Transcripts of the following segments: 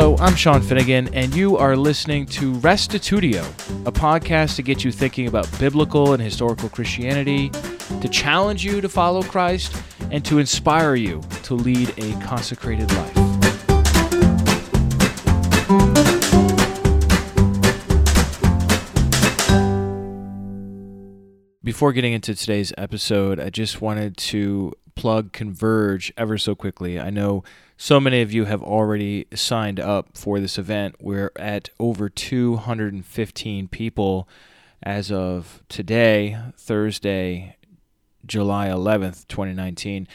Hello, I'm Sean Finnegan, and you are listening to Restitutio, a podcast to get you thinking about biblical and historical Christianity, to challenge you to follow Christ, and to inspire you to lead a consecrated life. Before getting into today's episode, I just wanted to plug Converge ever so quickly. I know so many of you have already signed up for this event. We're at over 215 people as of today, Thursday, July 11th, 2019.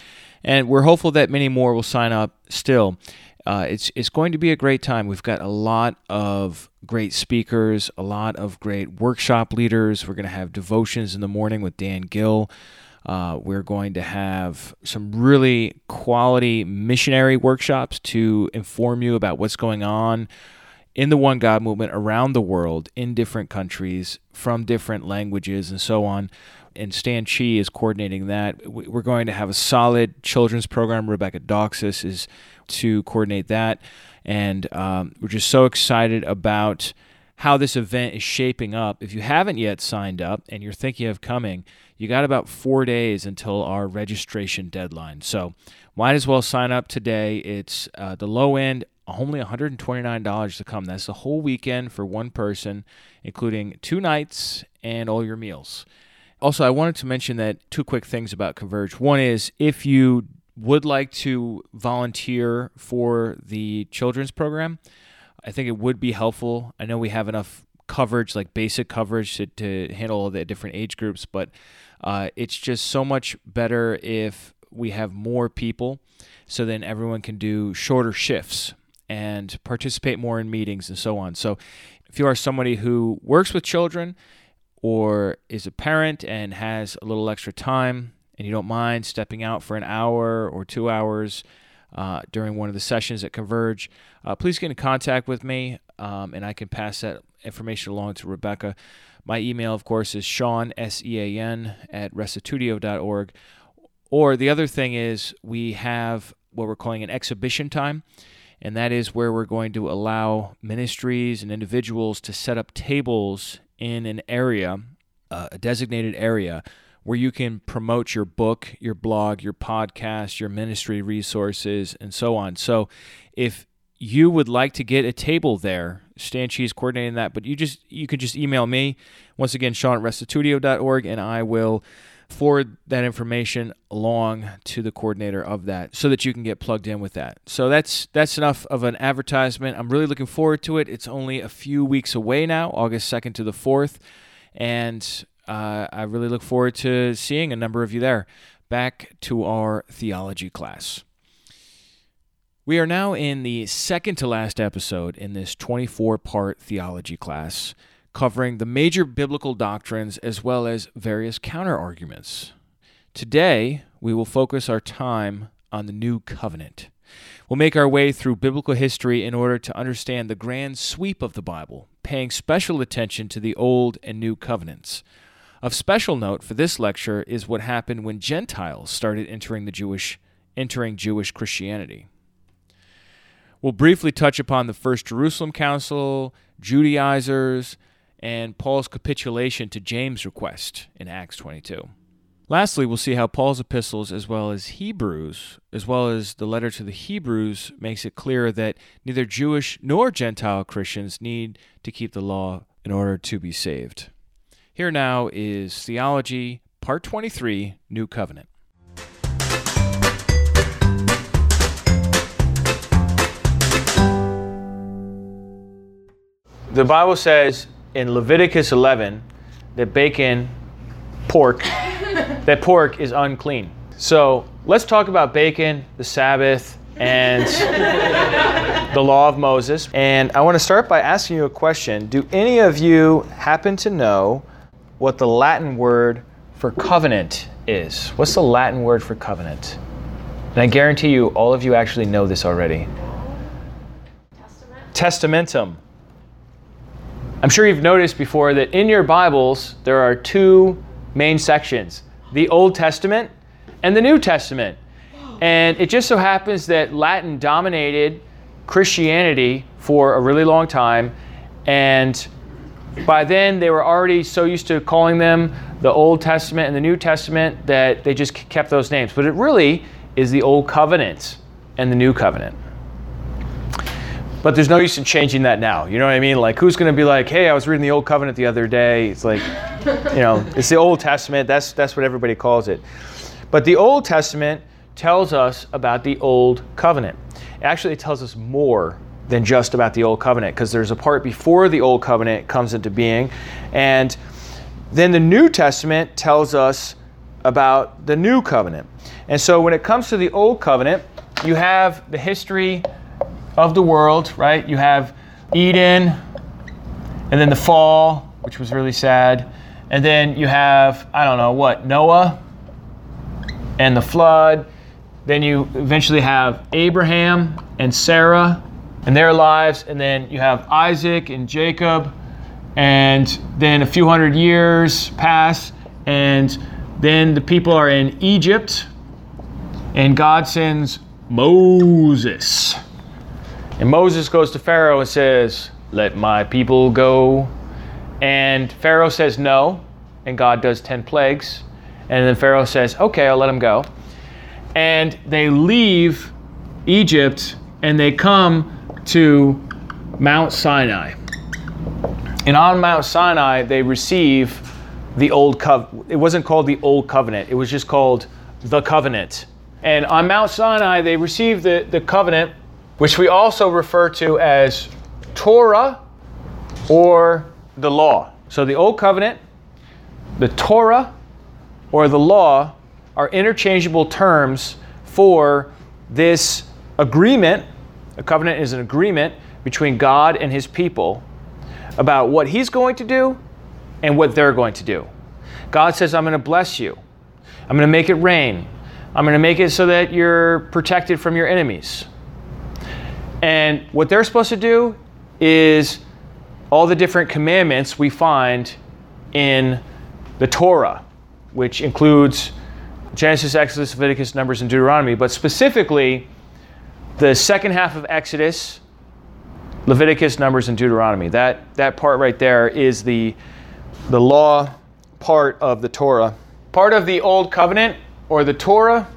And we're hopeful that many more will sign up still. Uh, it's, it's going to be a great time. We've got a lot of great speakers, a lot of great workshop leaders. We're going to have devotions in the morning with Dan Gill. Uh, we're going to have some really quality missionary workshops to inform you about what's going on in the One God movement around the world in different countries from different languages and so on. And Stan Chi is coordinating that. We're going to have a solid children's program. Rebecca Doxis is to coordinate that. And um, we're just so excited about how this event is shaping up. If you haven't yet signed up and you're thinking of coming, you got about four days until our registration deadline. So might as well sign up today. It's uh, the low end, only $129 to come. That's the whole weekend for one person, including two nights and all your meals. Also, I wanted to mention that two quick things about Converge. One is if you would like to volunteer for the children's program, I think it would be helpful. I know we have enough coverage, like basic coverage, to, to handle all the different age groups, but uh, it's just so much better if we have more people so then everyone can do shorter shifts and participate more in meetings and so on. So if you are somebody who works with children or is a parent and has a little extra time and you don't mind stepping out for an hour or two hours uh, during one of the sessions at Converge, uh, please get in contact with me um, and I can pass that information along to Rebecca. My email, of course, is Sean, S E A N, at restitutio.org. Or the other thing is, we have what we're calling an exhibition time, and that is where we're going to allow ministries and individuals to set up tables in an area, uh, a designated area, where you can promote your book, your blog, your podcast, your ministry resources, and so on. So if you would like to get a table there, Stan is coordinating that, but you just you could just email me once again, Sean at restitutio.org, and I will forward that information along to the coordinator of that so that you can get plugged in with that. So that's that's enough of an advertisement. I'm really looking forward to it. It's only a few weeks away now, August 2nd to the 4th, and uh, I really look forward to seeing a number of you there. Back to our theology class. We are now in the second to last episode in this 24 part theology class, covering the major biblical doctrines as well as various counter arguments. Today, we will focus our time on the new covenant. We'll make our way through biblical history in order to understand the grand sweep of the Bible, paying special attention to the Old and New covenants. Of special note for this lecture is what happened when Gentiles started entering the Jewish entering Jewish Christianity. We'll briefly touch upon the First Jerusalem Council, Judaizers, and Paul's capitulation to James' request in Acts 22. Lastly, we'll see how Paul's epistles, as well as Hebrews, as well as the letter to the Hebrews, makes it clear that neither Jewish nor Gentile Christians need to keep the law in order to be saved. Here now is Theology, Part 23, New Covenant. the Bible says in Leviticus 11 that bacon, pork, that pork is unclean. So let's talk about bacon, the Sabbath, and the law of Moses. And I want to start by asking you a question. Do any of you happen to know what the Latin word for covenant is? What's the Latin word for covenant? And I guarantee you, all of you actually know this already. Testament. Testamentum. I'm sure you've noticed before that in your Bibles, there are two main sections the Old Testament and the New Testament. And it just so happens that Latin dominated Christianity for a really long time. And by then, they were already so used to calling them the Old Testament and the New Testament that they just kept those names. But it really is the Old Covenant and the New Covenant. But there's no use in changing that now. You know what I mean? Like, who's going to be like, hey, I was reading the Old Covenant the other day? It's like, you know, it's the Old Testament. That's, that's what everybody calls it. But the Old Testament tells us about the Old Covenant. Actually, it tells us more than just about the Old Covenant because there's a part before the Old Covenant comes into being. And then the New Testament tells us about the New Covenant. And so when it comes to the Old Covenant, you have the history of the world, right? You have Eden, and then the fall, which was really sad. And then you have, I don't know what, Noah and the flood. Then you eventually have Abraham and Sarah and their lives. And then you have Isaac and Jacob. And then a few hundred years pass. And then the people are in Egypt. And God sends Moses. And Moses goes to Pharaoh and says, Let my people go. And Pharaoh says no, and God does 10 plagues. And then Pharaoh says, Okay, I'll let them go. And they leave Egypt and they come to Mount Sinai. And on Mount Sinai, they receive the old covenant. It wasn't called the old covenant, it was just called the covenant. And on Mount Sinai, they receive the, the covenant which we also refer to as Torah or the law. So the Old Covenant, the Torah, or the law are interchangeable terms for this agreement. A covenant is an agreement between God and his people about what he's going to do and what they're going to do. God says, I'm going to bless you. I'm going to make it rain. I'm going to make it so that you're protected from your enemies. And what they're supposed to do is all the different commandments we find in the Torah, which includes Genesis, Exodus, Leviticus, Numbers, and Deuteronomy, but specifically the second half of Exodus, Leviticus, Numbers, and Deuteronomy. That, that part right there is the, the law part of the Torah. Part of the Old Covenant or the Torah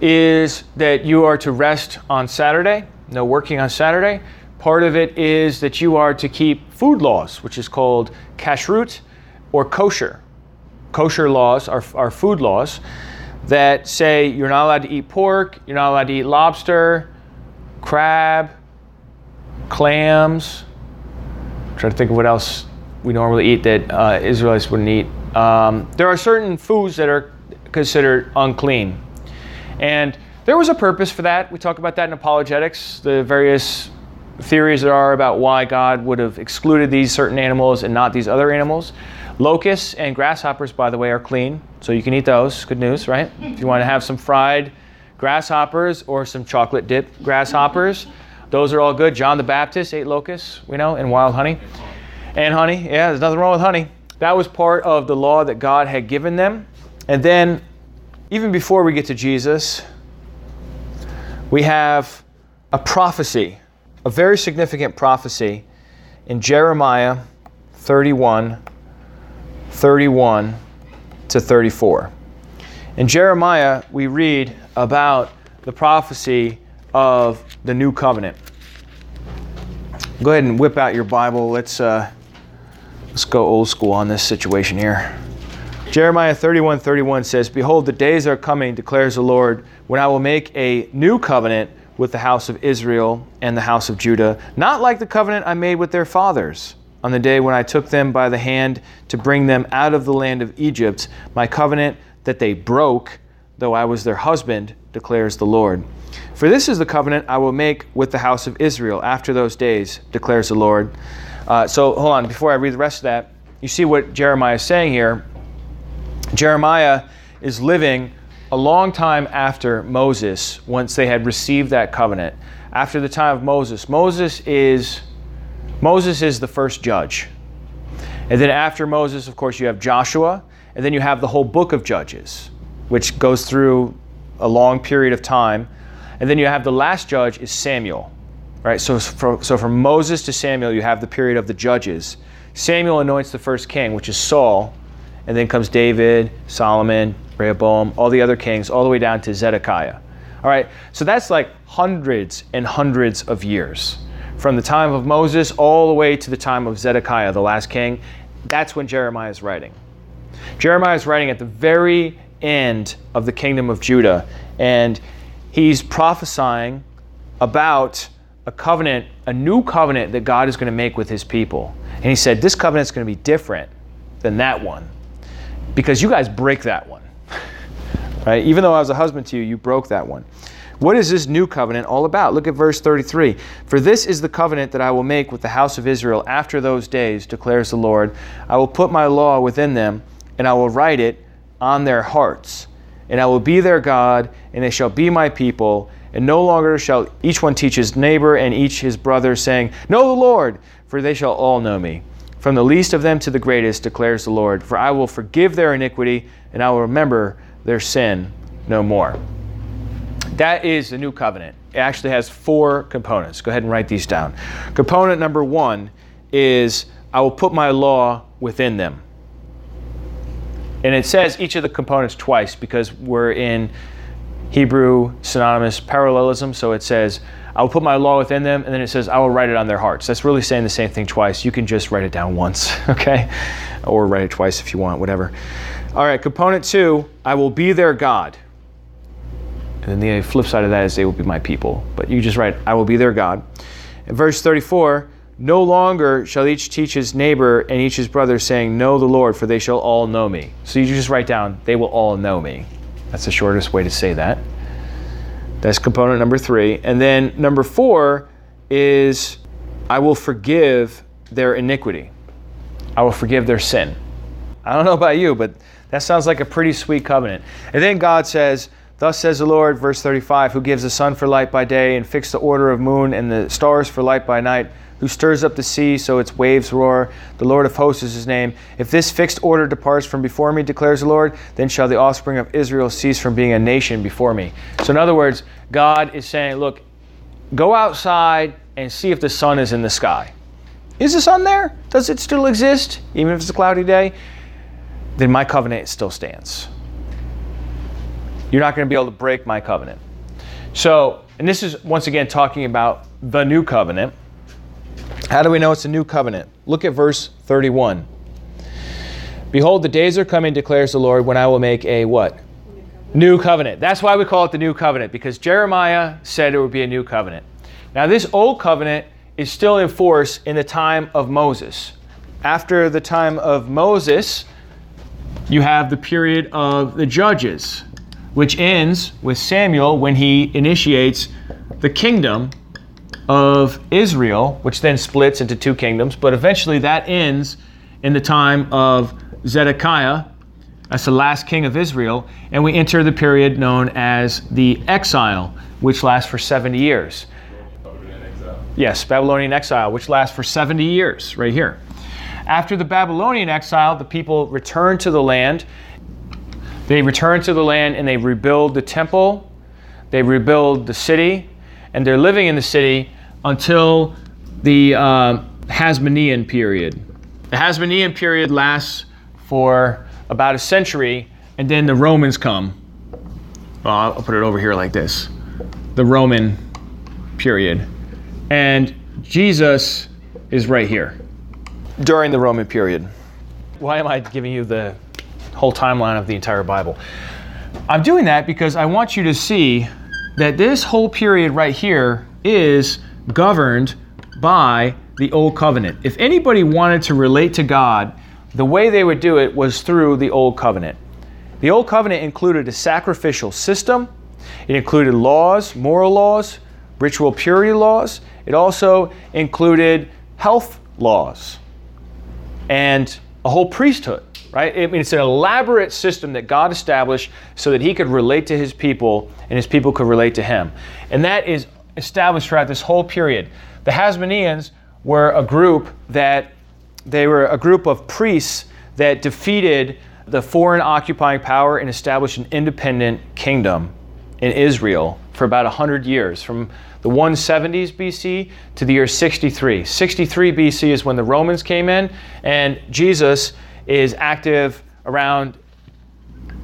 is that you are to rest on Saturday no working on Saturday. Part of it is that you are to keep food laws, which is called kashrut or kosher. Kosher laws are, are food laws that say you're not allowed to eat pork, you're not allowed to eat lobster, crab, clams. Trying to think of what else we normally eat that uh, Israelites wouldn't eat. Um, there are certain foods that are considered unclean. And there was a purpose for that. We talk about that in apologetics, the various theories there are about why God would have excluded these certain animals and not these other animals. Locusts and grasshoppers, by the way, are clean, so you can eat those. Good news, right? If you want to have some fried grasshoppers or some chocolate dip grasshoppers, those are all good. John the Baptist ate locusts, we know, and wild honey. And honey, yeah, there's nothing wrong with honey. That was part of the law that God had given them. And then, even before we get to Jesus, we have a prophecy, a very significant prophecy in Jeremiah 31, 31 to 34. In Jeremiah, we read about the prophecy of the new covenant. Go ahead and whip out your Bible. Let's, uh, let's go old school on this situation here. Jeremiah 31 31 says, Behold, the days are coming, declares the Lord, when I will make a new covenant with the house of Israel and the house of Judah, not like the covenant I made with their fathers on the day when I took them by the hand to bring them out of the land of Egypt, my covenant that they broke, though I was their husband, declares the Lord. For this is the covenant I will make with the house of Israel after those days, declares the Lord. Uh, so hold on, before I read the rest of that, you see what Jeremiah is saying here. Jeremiah is living a long time after Moses, once they had received that covenant. After the time of Moses, Moses is Moses is the first judge. And then after Moses, of course, you have Joshua, and then you have the whole book of Judges, which goes through a long period of time. And then you have the last judge is Samuel. Right? So, for, so from Moses to Samuel, you have the period of the judges. Samuel anoints the first king, which is Saul, and then comes David, Solomon, Rehoboam, all the other kings, all the way down to Zedekiah. All right, so that's like hundreds and hundreds of years. From the time of Moses all the way to the time of Zedekiah, the last king, that's when Jeremiah is writing. Jeremiah is writing at the very end of the kingdom of Judah, and he's prophesying about a covenant, a new covenant that God is going to make with his people. And he said, This covenant is going to be different than that one because you guys break that one. right? Even though I was a husband to you, you broke that one. What is this new covenant all about? Look at verse 33. For this is the covenant that I will make with the house of Israel after those days, declares the Lord. I will put my law within them, and I will write it on their hearts. And I will be their God, and they shall be my people. And no longer shall each one teach his neighbor and each his brother, saying, Know the Lord, for they shall all know me. From the least of them to the greatest, declares the Lord. For I will forgive their iniquity, and I will remember their sin no more. That is the new covenant. It actually has four components. Go ahead and write these down. Component number one is I will put my law within them. And it says each of the components twice because we're in Hebrew synonymous parallelism. So it says, I will put my law within them, and then it says, I will write it on their hearts. That's really saying the same thing twice. You can just write it down once, okay? Or write it twice if you want, whatever. All right, component two, I will be their God. And then the flip side of that is they will be my people. But you just write, I will be their God. In verse 34, no longer shall each teach his neighbor and each his brother, saying, Know the Lord, for they shall all know me. So you just write down, they will all know me. That's the shortest way to say that. That's component number three. And then number four is, I will forgive their iniquity. I will forgive their sin. I don't know about you, but that sounds like a pretty sweet covenant. And then God says, Thus says the Lord, verse 35, who gives the sun for light by day and fixed the order of moon and the stars for light by night, who stirs up the sea so its waves roar. The Lord of hosts is his name. If this fixed order departs from before me, declares the Lord, then shall the offspring of Israel cease from being a nation before me. So, in other words, God is saying, look, go outside and see if the sun is in the sky. Is the sun there? Does it still exist, even if it's a cloudy day? Then my covenant still stands. You're not going to be able to break my covenant. So, and this is once again talking about the new covenant. How do we know it's a new covenant? Look at verse 31. Behold, the days are coming, declares the Lord, when I will make a what? New covenant. new covenant. That's why we call it the new covenant, because Jeremiah said it would be a new covenant. Now, this old covenant is still in force in the time of Moses. After the time of Moses, you have the period of the judges which ends with Samuel when he initiates the kingdom of Israel, which then splits into two kingdoms. But eventually that ends in the time of Zedekiah. That's the last king of Israel. And we enter the period known as the exile, which lasts for 70 years. Yes, Babylonian exile, which lasts for 70 years, right here. After the Babylonian exile, the people return to the land they return to the land and they rebuild the temple, they rebuild the city, and they're living in the city until the uh, Hasmonean period. The Hasmonean period lasts for about a century, and then the Romans come. Well, I'll put it over here like this the Roman period. And Jesus is right here during the Roman period. Why am I giving you the whole timeline of the entire Bible. I'm doing that because I want you to see that this whole period right here is governed by the Old Covenant. If anybody wanted to relate to God, the way they would do it was through the Old Covenant. The Old Covenant included a sacrificial system, it included laws, moral laws, ritual purity laws, it also included health laws, and a whole priesthood right? I mean, it's an elaborate system that God established so that He could relate to His people and His people could relate to Him. And that is established throughout this whole period. The Hasmoneans were a group that they were a group of priests that defeated the foreign occupying power and established an independent kingdom in Israel for about 100 years, from the 170s BC to the year 63. 63 BC is when the Romans came in, and Jesus is active around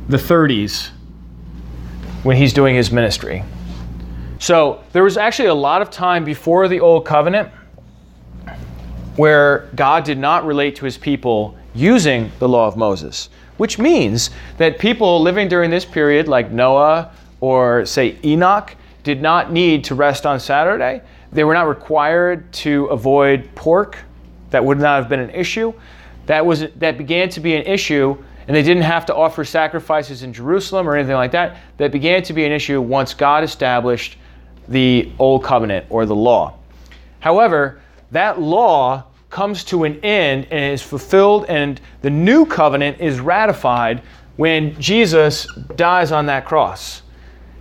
the 30s when he's doing his ministry. So there was actually a lot of time before the Old Covenant where God did not relate to his people using the law of Moses, which means that people living during this period, like Noah or, say, Enoch, did not need to rest on Saturday. They were not required to avoid pork. That would not have been an issue. That, was, that began to be an issue and they didn't have to offer sacrifices in Jerusalem or anything like that. That began to be an issue once God established the Old Covenant or the law. However, that law comes to an end and is fulfilled, and the new covenant is ratified when Jesus dies on that cross.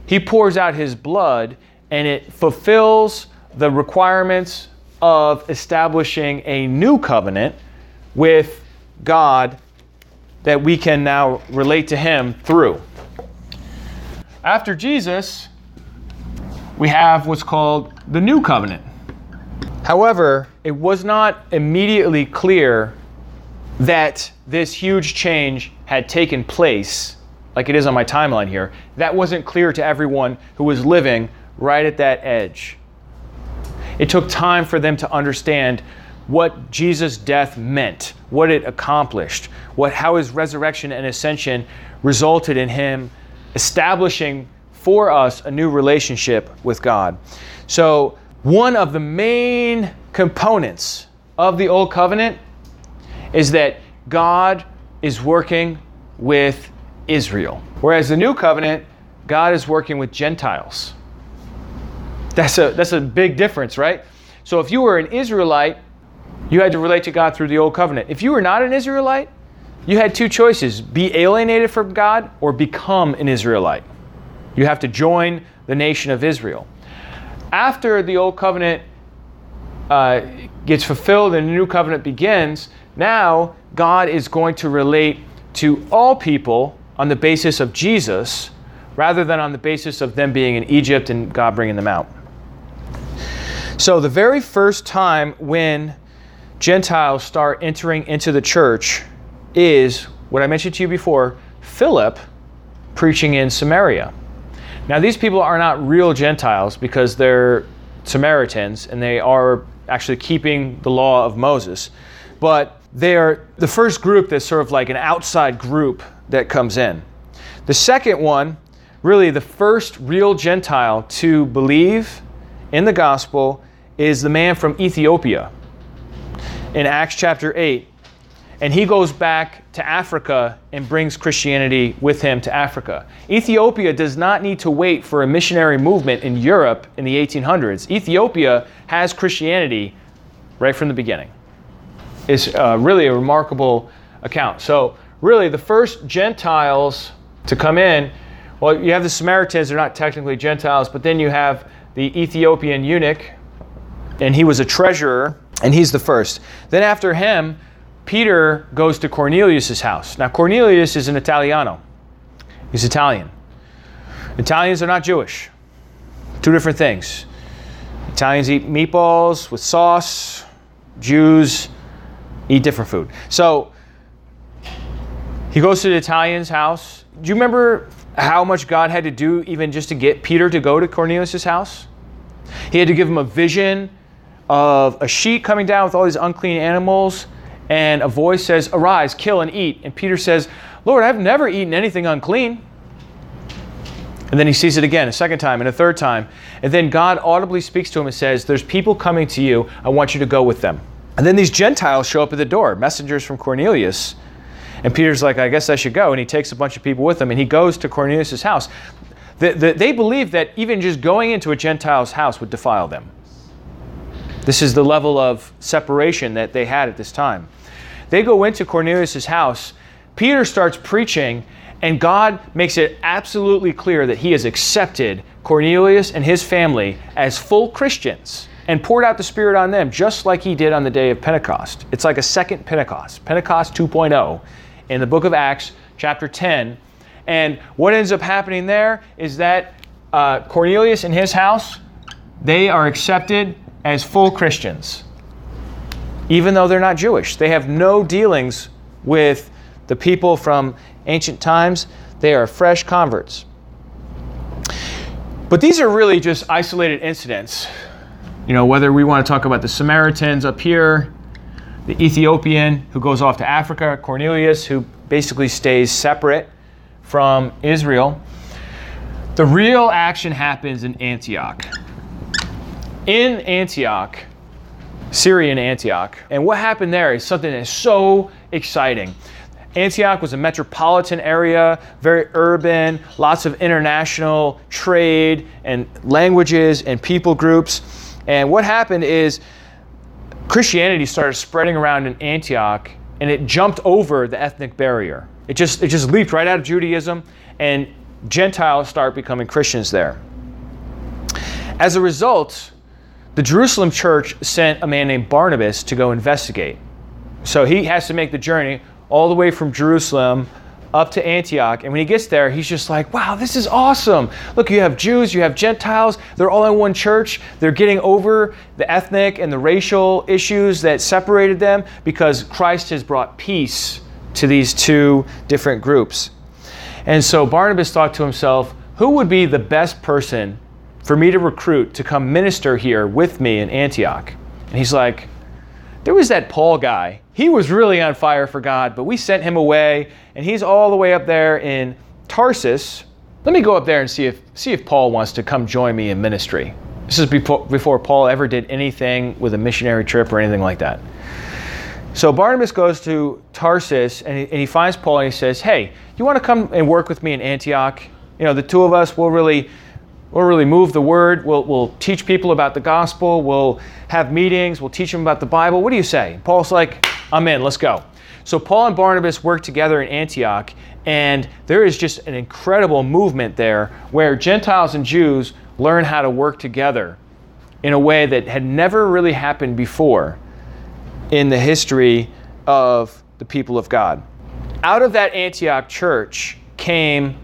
He pours out his blood, and it fulfills the requirements of establishing a new covenant with God that we can now relate to Him through. After Jesus, we have what's called the New Covenant. However, it was not immediately clear that this huge change had taken place, like it is on my timeline here. That wasn't clear to everyone who was living right at that edge. It took time for them to understand what Jesus' death meant, what it accomplished, what how his resurrection and ascension resulted in him establishing for us a new relationship with God. So, one of the main components of the old covenant is that God is working with Israel. Whereas the new covenant, God is working with Gentiles. That's a that's a big difference, right? So if you were an Israelite you had to relate to God through the old covenant. If you were not an Israelite, you had two choices be alienated from God or become an Israelite. You have to join the nation of Israel. After the old covenant uh, gets fulfilled and the new covenant begins, now God is going to relate to all people on the basis of Jesus rather than on the basis of them being in Egypt and God bringing them out. So, the very first time when Gentiles start entering into the church is what I mentioned to you before Philip preaching in Samaria. Now, these people are not real Gentiles because they're Samaritans and they are actually keeping the law of Moses, but they are the first group that's sort of like an outside group that comes in. The second one, really the first real Gentile to believe in the gospel, is the man from Ethiopia in Acts chapter 8. And he goes back to Africa and brings Christianity with him to Africa. Ethiopia does not need to wait for a missionary movement in Europe in the 1800s. Ethiopia has Christianity right from the beginning. It's uh, really a remarkable account. So, really, the first Gentiles to come in, well, you have the Samaritans, they're not technically Gentiles, but then you have the Ethiopian eunuch, and he was a treasurer and he's the first. Then after him, Peter goes to Cornelius' house. Now, Cornelius is an Italiano, he's Italian. Italians are not Jewish. Two different things. Italians eat meatballs with sauce, Jews eat different food. So he goes to the Italian's house. Do you remember how much God had to do even just to get Peter to go to Cornelius' house? He had to give him a vision of a sheet coming down with all these unclean animals, and a voice says, Arise, kill, and eat. And Peter says, Lord, I've never eaten anything unclean. And then he sees it again, a second time, and a third time. And then God audibly speaks to him and says, There's people coming to you. I want you to go with them. And then these Gentiles show up at the door, messengers from Cornelius. And Peter's like, I guess I should go. And he takes a bunch of people with him and he goes to Cornelius' house. The, the, they believe that even just going into a Gentile's house would defile them. This is the level of separation that they had at this time. They go into Cornelius' house. Peter starts preaching, and God makes it absolutely clear that he has accepted Cornelius and his family as full Christians and poured out the Spirit on them, just like he did on the day of Pentecost. It's like a second Pentecost, Pentecost 2.0, in the book of Acts, chapter 10. And what ends up happening there is that uh, Cornelius and his house, they are accepted as full Christians, even though they're not Jewish. They have no dealings with the people from ancient times, they are fresh converts. But these are really just isolated incidents. You know, whether we want to talk about the Samaritans up here, the Ethiopian who goes off to Africa, Cornelius who basically stays separate from Israel. The real action happens in Antioch. In Antioch, Syrian Antioch. And what happened there is something that's so exciting. Antioch was a metropolitan area, very urban, lots of international trade and languages and people groups. And what happened is Christianity started spreading around in Antioch and it jumped over the ethnic barrier. It just, it just leaped right out of Judaism and Gentiles start becoming Christians there. As a result, the Jerusalem church sent a man named Barnabas to go investigate. So he has to make the journey all the way from Jerusalem up to Antioch. And when he gets there, he's just like, wow, this is awesome. Look, you have Jews, you have Gentiles, they're all in one church. They're getting over the ethnic and the racial issues that separated them because Christ has brought peace to these two different groups. And so Barnabas thought to himself, who would be the best person for me to recruit to come minister here with me in Antioch? And he's like, there was that Paul guy. He was really on fire for God, but we sent him away, and he's all the way up there in Tarsus. Let me go up there and see if see if Paul wants to come join me in ministry. This is before, before Paul ever did anything with a missionary trip or anything like that. So Barnabas goes to Tarsus and he, and he finds Paul and he says, "Hey, you want to come and work with me in Antioch? You know, the two of us will really We'll really move the word. We'll, we'll teach people about the gospel. We'll have meetings. We'll teach them about the Bible. What do you say? Paul's like, I'm in. Let's go. So Paul and Barnabas work together in Antioch, and there is just an incredible movement there where Gentiles and Jews learn how to work together in a way that had never really happened before in the history of the people of God. Out of that Antioch church came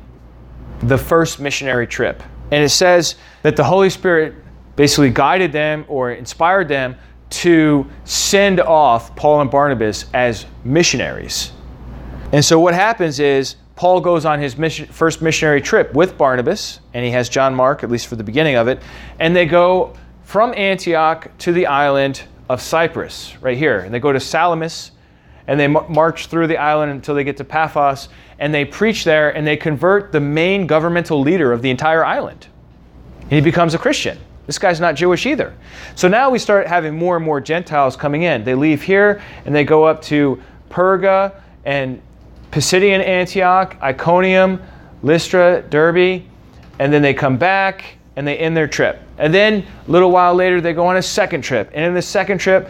the first missionary trip. And it says that the Holy Spirit basically guided them or inspired them to send off Paul and Barnabas as missionaries. And so what happens is Paul goes on his mission, first missionary trip with Barnabas, and he has John Mark, at least for the beginning of it, and they go from Antioch to the island of Cyprus, right here. And they go to Salamis, and they march through the island until they get to Paphos, and they preach there, and they convert the main governmental leader of the entire island. And he becomes a Christian. This guy's not Jewish either. So now we start having more and more Gentiles coming in. They leave here and they go up to Perga and Pisidian Antioch, Iconium, Lystra, Derbe, and then they come back and they end their trip. And then a little while later, they go on a second trip. And in the second trip,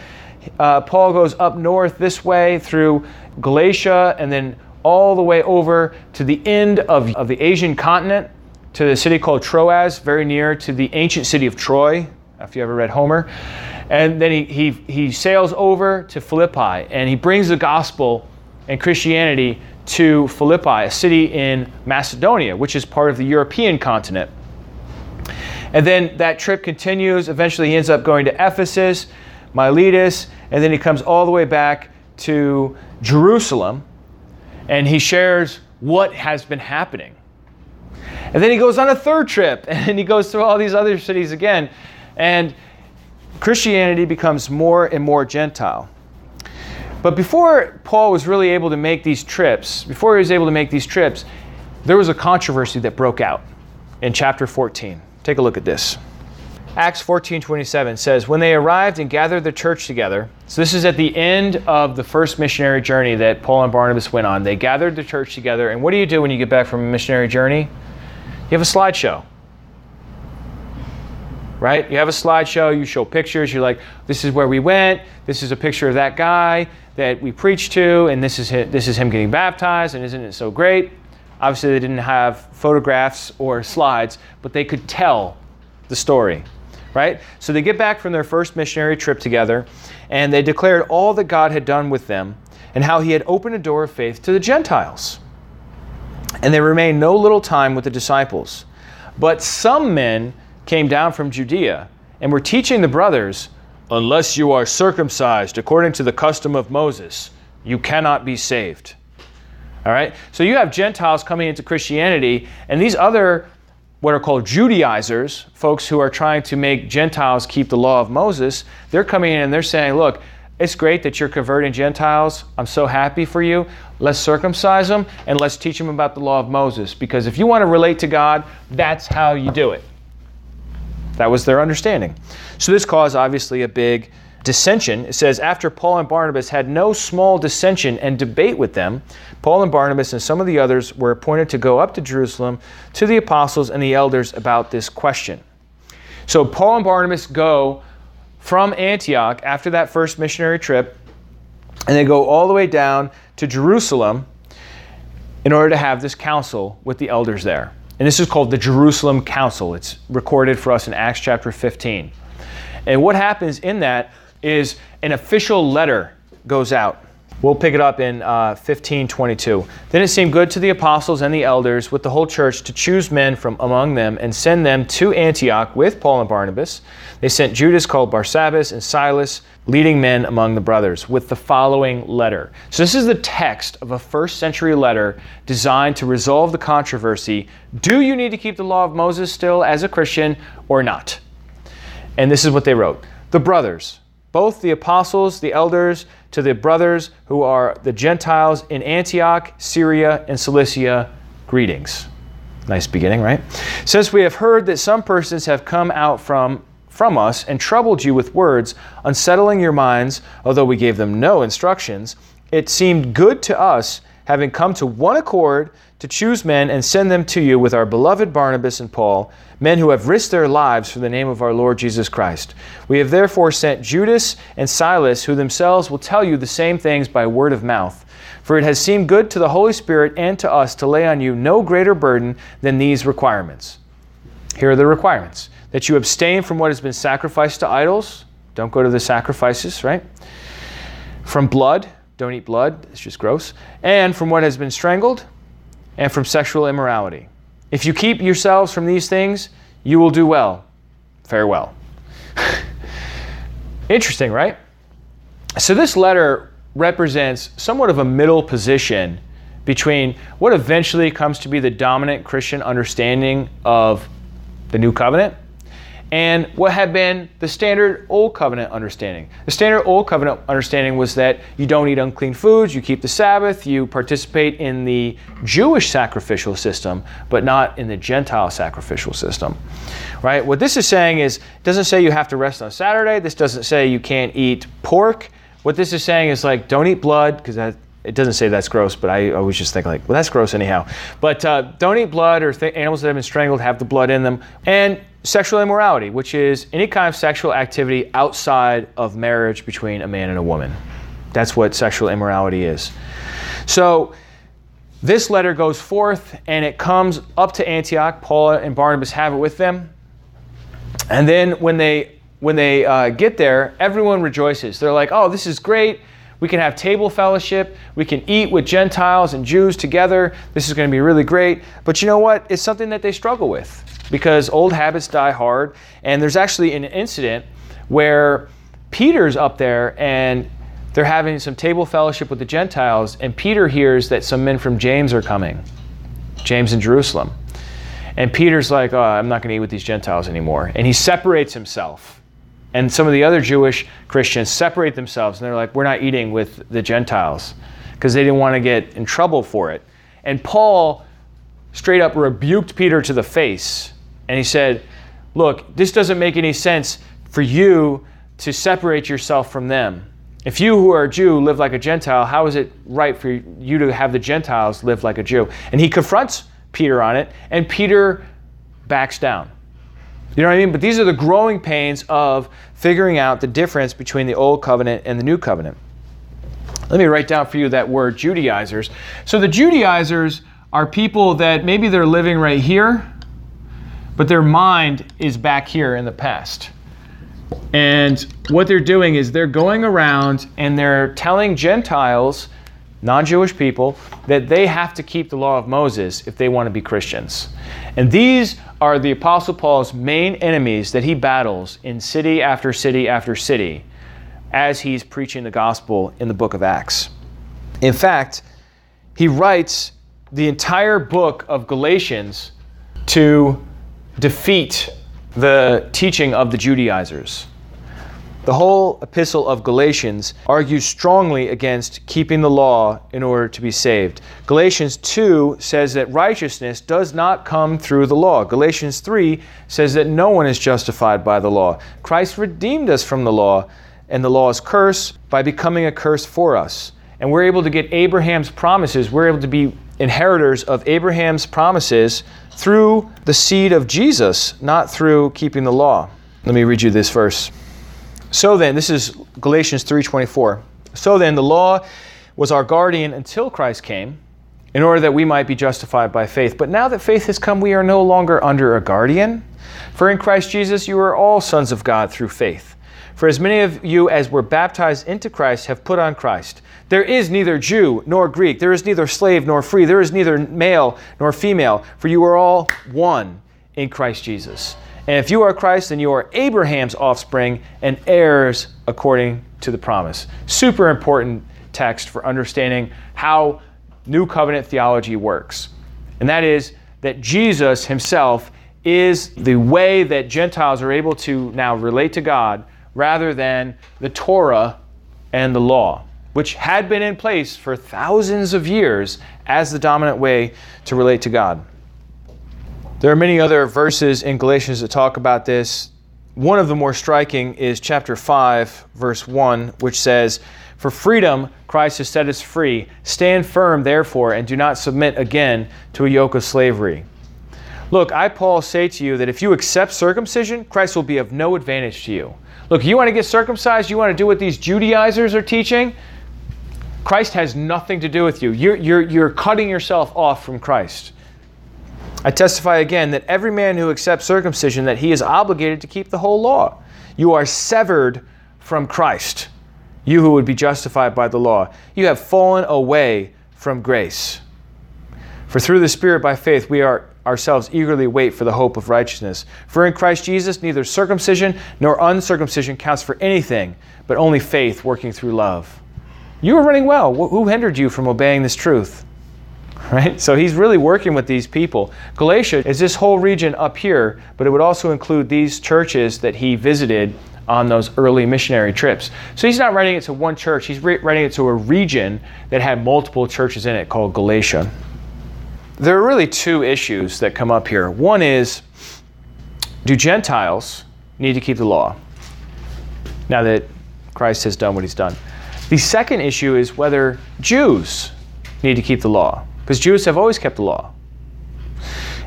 uh, Paul goes up north this way through Galatia and then all the way over to the end of, of the Asian continent to the city called Troas, very near to the ancient city of Troy, if you ever read Homer. And then he, he, he sails over to Philippi and he brings the gospel and Christianity to Philippi, a city in Macedonia, which is part of the European continent. And then that trip continues. Eventually, he ends up going to Ephesus Miletus, and then he comes all the way back to Jerusalem and he shares what has been happening. And then he goes on a third trip and he goes through all these other cities again. And Christianity becomes more and more Gentile. But before Paul was really able to make these trips, before he was able to make these trips, there was a controversy that broke out in chapter 14. Take a look at this. Acts 14:27 says, "When they arrived and gathered the church together." So this is at the end of the first missionary journey that Paul and Barnabas went on. They gathered the church together, and what do you do when you get back from a missionary journey? You have a slideshow. Right? You have a slideshow, you show pictures, you're like, this is where we went, this is a picture of that guy that we preached to, and this is him, this is him getting baptized, and isn't it so great? Obviously, they didn't have photographs or slides, but they could tell the story right? So they get back from their first missionary trip together and they declared all that God had done with them and how he had opened a door of faith to the Gentiles. And they remained no little time with the disciples. But some men came down from Judea and were teaching the brothers, Unless you are circumcised according to the custom of Moses, you cannot be saved. All right? So you have Gentiles coming into Christianity, and these other, what are called Judaizers, folks who are trying to make Gentiles keep the law of Moses, they're coming in and they're saying, Look, it's great that you're converting Gentiles. I'm so happy for you. Let's circumcise them and let's teach them about the law of Moses. Because if you want to relate to God, that's how you do it. That was their understanding. So this caused obviously a big dissension. It says, After Paul and Barnabas had no small dissension and debate with them, Paul and Barnabas and some of the others were appointed to go up to Jerusalem to the apostles and the elders about this question. So Paul and Barnabas go from Antioch after that first missionary trip, and they go all the way down to Jerusalem in order to have this council with the elders there. And this is called the Jerusalem Council. It's recorded for us in Acts chapter 15. And what happens in that is an official letter goes out We'll pick it up in uh, 1522. Then it seemed good to the apostles and the elders with the whole church to choose men from among them and send them to Antioch with Paul and Barnabas. They sent Judas called Barsabbas and Silas, leading men among the brothers, with the following letter. So this is the text of a first century letter designed to resolve the controversy do you need to keep the law of Moses still as a Christian or not? And this is what they wrote The brothers, both the apostles, the elders, to the brothers who are the Gentiles in Antioch, Syria, and Cilicia, greetings. Nice beginning, right? Since we have heard that some persons have come out from from us and troubled you with words, unsettling your minds, although we gave them no instructions, it seemed good to us, having come to one accord, to choose men and send them to you with our beloved Barnabas and Paul, men who have risked their lives for the name of our Lord Jesus Christ. We have therefore sent Judas and Silas, who themselves will tell you the same things by word of mouth. For it has seemed good to the Holy Spirit and to us to lay on you no greater burden than these requirements. Here are the requirements that you abstain from what has been sacrificed to idols. Don't go to the sacrifices, right? From blood. Don't eat blood. It's just gross. And from what has been strangled and from sexual immorality. If you keep yourselves from these things, you will do well. Farewell. Interesting, right? So, this letter represents somewhat of a middle position between what eventually comes to be the dominant Christian understanding of the new covenant and what had been the standard Old Covenant understanding. The standard Old Covenant understanding was that you don't eat unclean foods, you keep the Sabbath, you participate in the Jewish sacrificial system, but not in the Gentile sacrificial system. Right? What this is saying is, it doesn't say you have to rest on Saturday. This doesn't say you can't eat pork. What this is saying is like, don't eat blood, because that it doesn't say that's gross, but I always just think like, well, that's gross anyhow. But uh, don't eat blood or th- animals that have been strangled have the blood in them. And sexual immorality, which is any kind of sexual activity outside of marriage between a man and a woman. That's what sexual immorality is. So this letter goes forth and it comes up to Antioch. Paul and Barnabas have it with them. And then when they when they uh, get there, everyone rejoices. They're like, "Oh, this is great! We can have table fellowship. We can eat with Gentiles and Jews together. This is going to be really great." But you know what? It's something that they struggle with because old habits die hard. And there's actually an incident where Peter's up there and they're having some table fellowship with the Gentiles, and Peter hears that some men from James are coming, James in Jerusalem. And Peter's like, oh, I'm not going to eat with these Gentiles anymore. And he separates himself. And some of the other Jewish Christians separate themselves, and they're like, we're not eating with the Gentiles because they didn't want to get in trouble for it. And Paul straight up rebuked Peter to the face and he said, Look, this doesn't make any sense for you to separate yourself from them. If you who are a Jew live like a Gentile, how is it right for you to have the Gentiles live like a Jew? And he confronts Peter on it, and Peter backs down. You know what I mean? But these are the growing pains of figuring out the difference between the Old Covenant and the New Covenant. Let me write down for you that word Judaizers. So the Judaizers are people that maybe they're living right here, but their mind is back here in the past. And what they're doing is they're going around and they're telling Gentiles non Jewish people, that they have to keep the law of Moses if they want to be Christians. And these are the Apostle Paul's main enemies that he battles in city after city after city as he's preaching the gospel in the book of Acts. In fact, he writes the entire book of Galatians to defeat the teaching of the Judaizers. The whole epistle of Galatians argues strongly against keeping the law in order to be saved. Galatians 2 says that righteousness does not come through the law. Galatians 3 says that no one is justified by the law. Christ redeemed us from the law, and the law's curse by becoming a curse for us. And we're able to get Abraham's promises. We're able to be inheritors of Abraham's promises through the seed of Jesus, not through keeping the law. Let me read you this verse. So then, this is Galatians 3:24. So then the law was our guardian until Christ came, in order that we might be justified by faith. But now that faith has come, we are no longer under a guardian. For in Christ Jesus you are all sons of God through faith. For as many of you as were baptized into Christ have put on Christ. There is neither Jew nor Greek, there is neither slave nor free, there is neither male nor female, for you are all one in Christ Jesus. And if you are Christ, then you are Abraham's offspring and heirs according to the promise. Super important text for understanding how New Covenant theology works. And that is that Jesus himself is the way that Gentiles are able to now relate to God rather than the Torah and the law, which had been in place for thousands of years as the dominant way to relate to God. There are many other verses in Galatians that talk about this. One of the more striking is chapter 5, verse 1, which says, For freedom Christ has set us free. Stand firm, therefore, and do not submit again to a yoke of slavery. Look, I, Paul, say to you that if you accept circumcision, Christ will be of no advantage to you. Look, you want to get circumcised, you want to do what these Judaizers are teaching, Christ has nothing to do with you. You're, you're, you're cutting yourself off from Christ. I testify again that every man who accepts circumcision that he is obligated to keep the whole law. You are severed from Christ. You who would be justified by the law. You have fallen away from grace. For through the Spirit by faith we are ourselves eagerly wait for the hope of righteousness. For in Christ Jesus neither circumcision nor uncircumcision counts for anything, but only faith working through love. You were running well. Who hindered you from obeying this truth? right? So he's really working with these people. Galatia is this whole region up here, but it would also include these churches that he visited on those early missionary trips. So he's not writing it to one church, he's writing it to a region that had multiple churches in it called Galatia. There are really two issues that come up here. One is do Gentiles need to keep the law now that Christ has done what he's done? The second issue is whether Jews need to keep the law because Jews have always kept the law.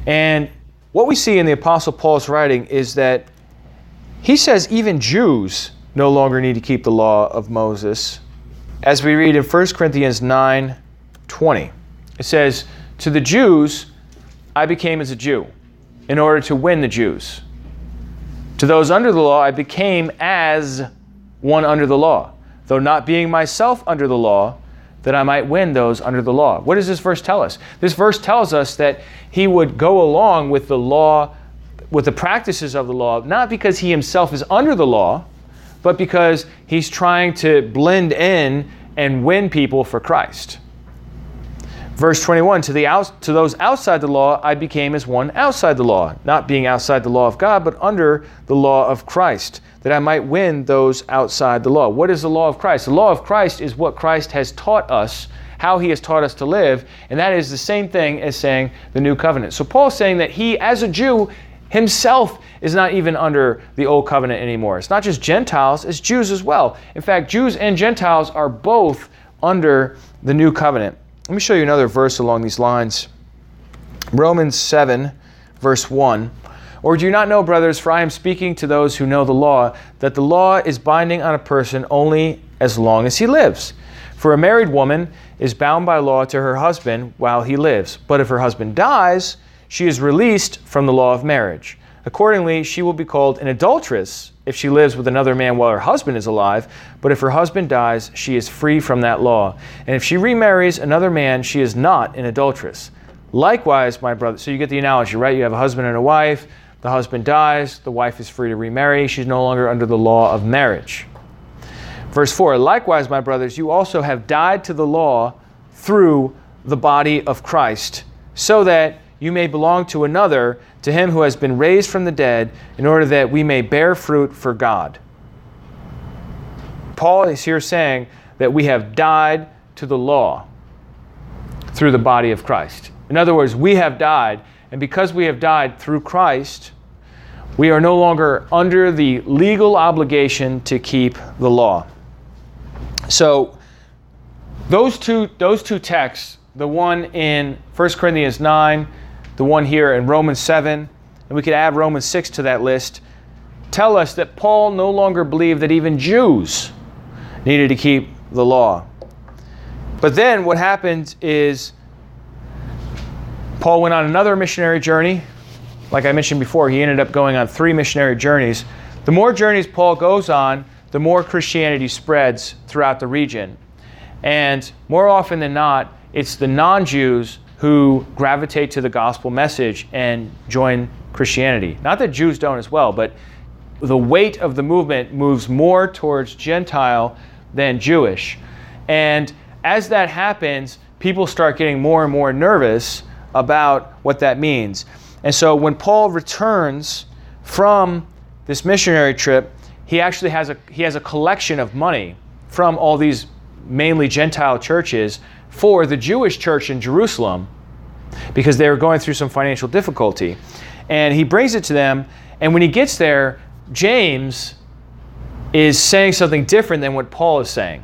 And what we see in the Apostle Paul's writing is that he says even Jews no longer need to keep the law of Moses. As we read in 1 Corinthians 9 20, it says, To the Jews I became as a Jew in order to win the Jews. To those under the law I became as one under the law, though not being myself under the law that I might win those under the law. What does this verse tell us? This verse tells us that he would go along with the law, with the practices of the law, not because he himself is under the law, but because he's trying to blend in and win people for Christ. Verse 21 to, the out, to those outside the law, I became as one outside the law, not being outside the law of God, but under the law of Christ, that I might win those outside the law. What is the law of Christ? The law of Christ is what Christ has taught us, how he has taught us to live, and that is the same thing as saying the new covenant. So Paul's saying that he, as a Jew, himself is not even under the old covenant anymore. It's not just Gentiles, it's Jews as well. In fact, Jews and Gentiles are both under the new covenant. Let me show you another verse along these lines. Romans 7, verse 1. Or do you not know, brothers, for I am speaking to those who know the law, that the law is binding on a person only as long as he lives. For a married woman is bound by law to her husband while he lives. But if her husband dies, she is released from the law of marriage. Accordingly, she will be called an adulteress if she lives with another man while her husband is alive, but if her husband dies, she is free from that law. And if she remarries another man, she is not an adulteress. Likewise, my brother, so you get the analogy, right? You have a husband and a wife, the husband dies, the wife is free to remarry, she's no longer under the law of marriage. Verse 4 Likewise, my brothers, you also have died to the law through the body of Christ, so that you may belong to another, to him who has been raised from the dead, in order that we may bear fruit for God. Paul is here saying that we have died to the law through the body of Christ. In other words, we have died, and because we have died through Christ, we are no longer under the legal obligation to keep the law. So, those two, those two texts, the one in 1 Corinthians 9 the one here in Romans 7, and we could add Romans 6 to that list, tell us that Paul no longer believed that even Jews needed to keep the law. But then what happens is Paul went on another missionary journey. Like I mentioned before, he ended up going on three missionary journeys. The more journeys Paul goes on, the more Christianity spreads throughout the region. And more often than not, it's the non Jews who gravitate to the gospel message and join Christianity. Not that Jews don't as well, but the weight of the movement moves more towards Gentile than Jewish. And as that happens, people start getting more and more nervous about what that means. And so when Paul returns from this missionary trip, he actually has a he has a collection of money from all these mainly Gentile churches for the Jewish church in Jerusalem because they were going through some financial difficulty. And he brings it to them, and when he gets there, James is saying something different than what Paul is saying.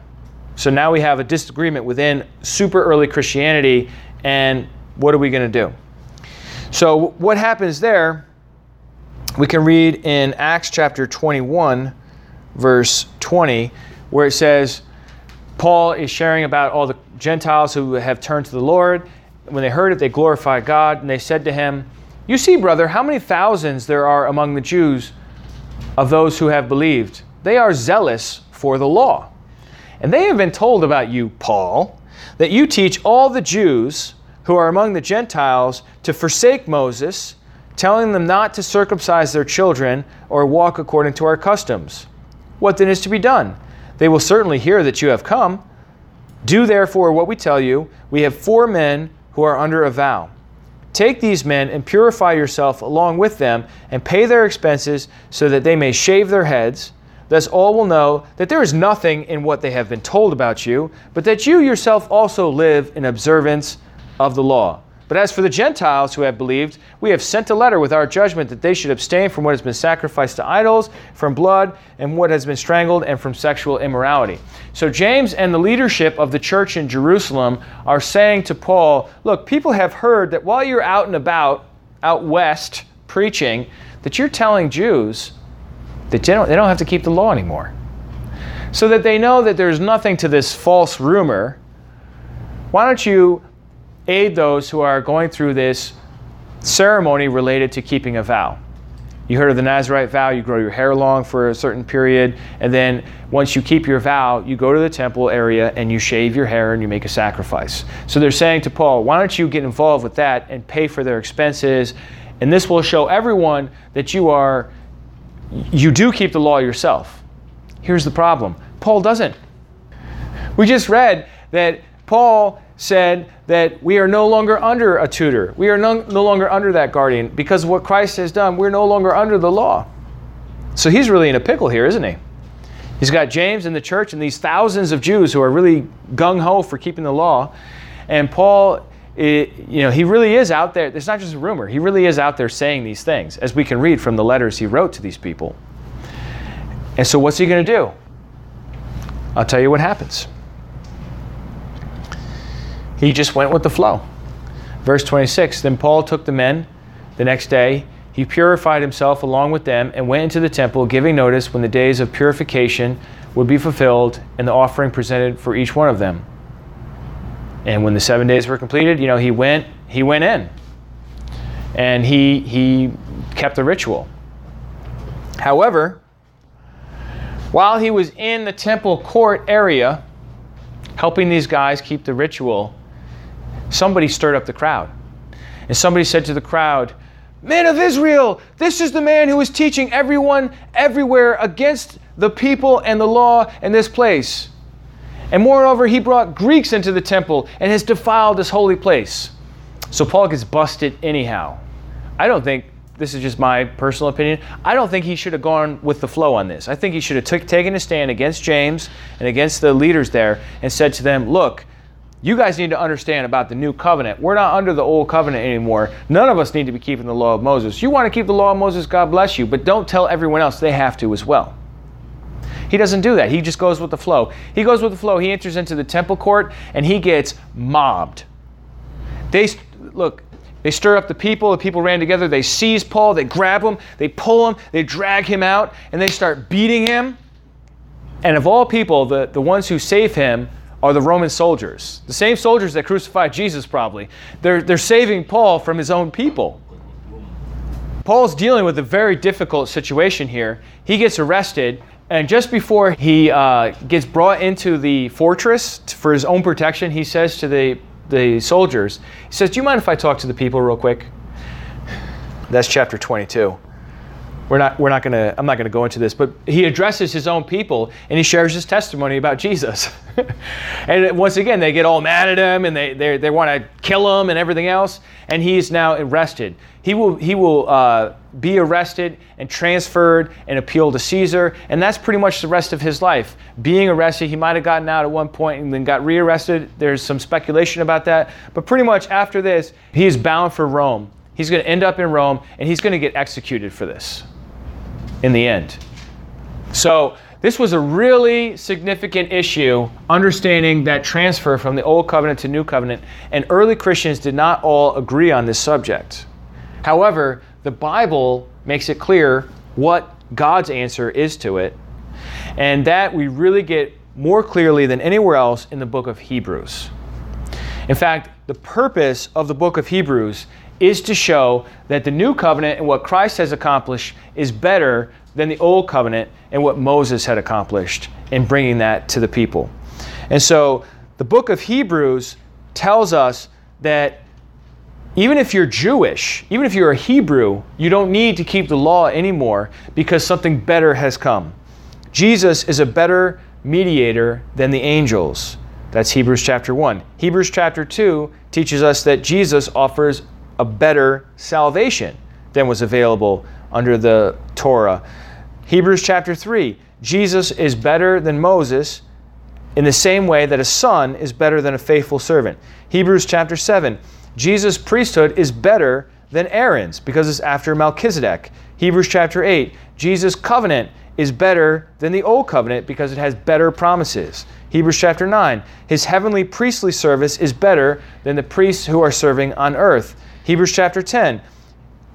So now we have a disagreement within super early Christianity, and what are we going to do? So, what happens there, we can read in Acts chapter 21, verse 20, where it says, Paul is sharing about all the Gentiles who have turned to the Lord. When they heard it, they glorified God, and they said to him, You see, brother, how many thousands there are among the Jews of those who have believed. They are zealous for the law. And they have been told about you, Paul, that you teach all the Jews who are among the Gentiles to forsake Moses, telling them not to circumcise their children or walk according to our customs. What then is to be done? They will certainly hear that you have come. Do therefore what we tell you. We have four men who are under a vow. Take these men and purify yourself along with them, and pay their expenses so that they may shave their heads. Thus all will know that there is nothing in what they have been told about you, but that you yourself also live in observance of the law. But as for the Gentiles who have believed, we have sent a letter with our judgment that they should abstain from what has been sacrificed to idols, from blood, and what has been strangled, and from sexual immorality. So James and the leadership of the church in Jerusalem are saying to Paul, Look, people have heard that while you're out and about, out west, preaching, that you're telling Jews that they don't, they don't have to keep the law anymore. So that they know that there's nothing to this false rumor. Why don't you aid those who are going through this ceremony related to keeping a vow. You heard of the Nazarite vow, you grow your hair long for a certain period, and then once you keep your vow, you go to the temple area and you shave your hair and you make a sacrifice. So they're saying to Paul, why don't you get involved with that and pay for their expenses? And this will show everyone that you are you do keep the law yourself. Here's the problem. Paul doesn't. We just read that Paul said that we are no longer under a tutor. We are no, no longer under that guardian because of what Christ has done. We're no longer under the law. So he's really in a pickle here, isn't he? He's got James in the church and these thousands of Jews who are really gung ho for keeping the law. And Paul, it, you know, he really is out there. It's not just a rumor. He really is out there saying these things, as we can read from the letters he wrote to these people. And so, what's he going to do? I'll tell you what happens. He just went with the flow. Verse 26 Then Paul took the men the next day. He purified himself along with them and went into the temple, giving notice when the days of purification would be fulfilled and the offering presented for each one of them. And when the seven days were completed, you know, he went, he went in. And he he kept the ritual. However, while he was in the temple court area, helping these guys keep the ritual, somebody stirred up the crowd. And somebody said to the crowd, Men of Israel, this is the man who is teaching everyone everywhere against the people and the law in this place. And moreover, he brought Greeks into the temple and has defiled this holy place. So Paul gets busted anyhow. I don't think, this is just my personal opinion, I don't think he should have gone with the flow on this. I think he should have taken a stand against James and against the leaders there and said to them, Look, you guys need to understand about the new covenant. We're not under the old covenant anymore. None of us need to be keeping the law of Moses. You want to keep the law of Moses, God bless you, but don't tell everyone else they have to as well. He doesn't do that. He just goes with the flow. He goes with the flow. He enters into the temple court and he gets mobbed. They look, they stir up the people. The people ran together. They seize Paul. They grab him. They pull him. They drag him out and they start beating him. And of all people, the, the ones who save him are the Roman soldiers, the same soldiers that crucified Jesus, probably. They're, they're saving Paul from his own people. Paul's dealing with a very difficult situation here. He gets arrested, and just before he uh, gets brought into the fortress for his own protection, he says to the, the soldiers, He says, Do you mind if I talk to the people real quick? That's chapter 22 we're not we're not going to I'm not going to go into this, but he addresses his own people and he shares his testimony about Jesus. and once again, they get all mad at him and they they, they want to kill him and everything else. And he's now arrested. He will he will uh, be arrested and transferred and appealed to Caesar, and that's pretty much the rest of his life. Being arrested, he might have gotten out at one point and then got rearrested. There's some speculation about that, but pretty much after this, he is bound for Rome. He's going to end up in Rome, and he's going to get executed for this in the end. So, this was a really significant issue, understanding that transfer from the Old Covenant to New Covenant, and early Christians did not all agree on this subject. However, the Bible makes it clear what God's answer is to it, and that we really get more clearly than anywhere else in the book of Hebrews. In fact, the purpose of the book of Hebrews is to show that the new covenant and what Christ has accomplished is better than the old covenant and what Moses had accomplished in bringing that to the people. And so the book of Hebrews tells us that even if you're Jewish, even if you're a Hebrew, you don't need to keep the law anymore because something better has come. Jesus is a better mediator than the angels. That's Hebrews chapter 1. Hebrews chapter 2 teaches us that Jesus offers a better salvation than was available under the Torah. Hebrews chapter 3 Jesus is better than Moses in the same way that a son is better than a faithful servant. Hebrews chapter 7 Jesus' priesthood is better than Aaron's because it's after Melchizedek. Hebrews chapter 8 Jesus' covenant is better than the old covenant because it has better promises. Hebrews chapter 9 His heavenly priestly service is better than the priests who are serving on earth. Hebrews chapter 10.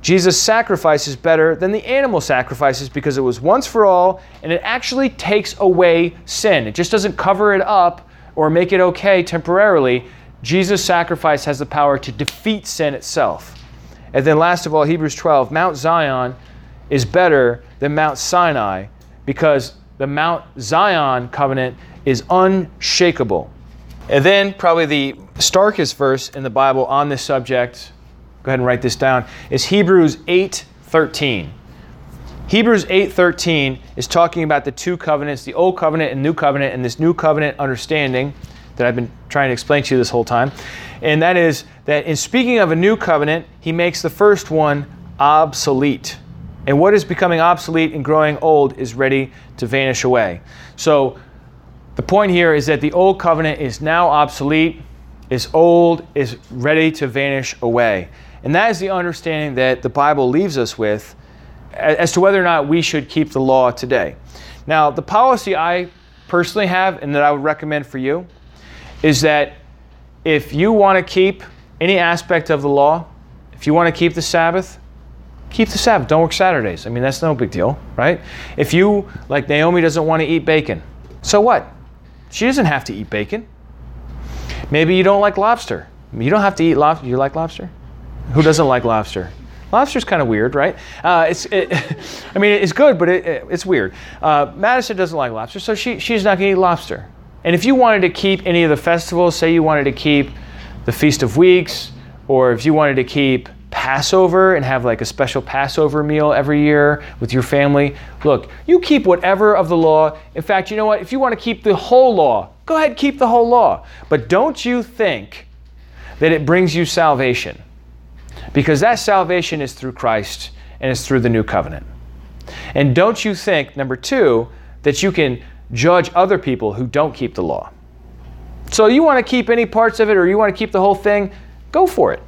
Jesus' sacrifice is better than the animal sacrifices because it was once for all and it actually takes away sin. It just doesn't cover it up or make it okay temporarily. Jesus' sacrifice has the power to defeat sin itself. And then, last of all, Hebrews 12 Mount Zion is better than Mount Sinai because the Mount Zion covenant is unshakable. And then, probably the starkest verse in the Bible on this subject go ahead and write this down, is Hebrews 8:13. Hebrews 8:13 is talking about the two covenants, the old covenant and new covenant, and this new covenant understanding that I've been trying to explain to you this whole time. And that is that in speaking of a new covenant, he makes the first one obsolete. And what is becoming obsolete and growing old is ready to vanish away. So the point here is that the old covenant is now obsolete, is old, is ready to vanish away. And that is the understanding that the Bible leaves us with as to whether or not we should keep the law today. Now, the policy I personally have and that I would recommend for you is that if you want to keep any aspect of the law, if you want to keep the Sabbath, keep the Sabbath. Don't work Saturdays. I mean, that's no big deal, right? If you, like Naomi, doesn't want to eat bacon, so what? She doesn't have to eat bacon. Maybe you don't like lobster. You don't have to eat lobster. You like lobster? Who doesn't like lobster? Lobster's kind of weird, right? Uh, it's, it, I mean, it's good, but it, it, it's weird. Uh, Madison doesn't like lobster, so she, she's not going to eat lobster. And if you wanted to keep any of the festivals, say you wanted to keep the Feast of Weeks, or if you wanted to keep Passover and have like a special Passover meal every year with your family, look, you keep whatever of the law. In fact, you know what? If you want to keep the whole law, go ahead keep the whole law. But don't you think that it brings you salvation? Because that salvation is through Christ and it's through the new covenant. And don't you think, number two, that you can judge other people who don't keep the law? So you want to keep any parts of it or you want to keep the whole thing, go for it.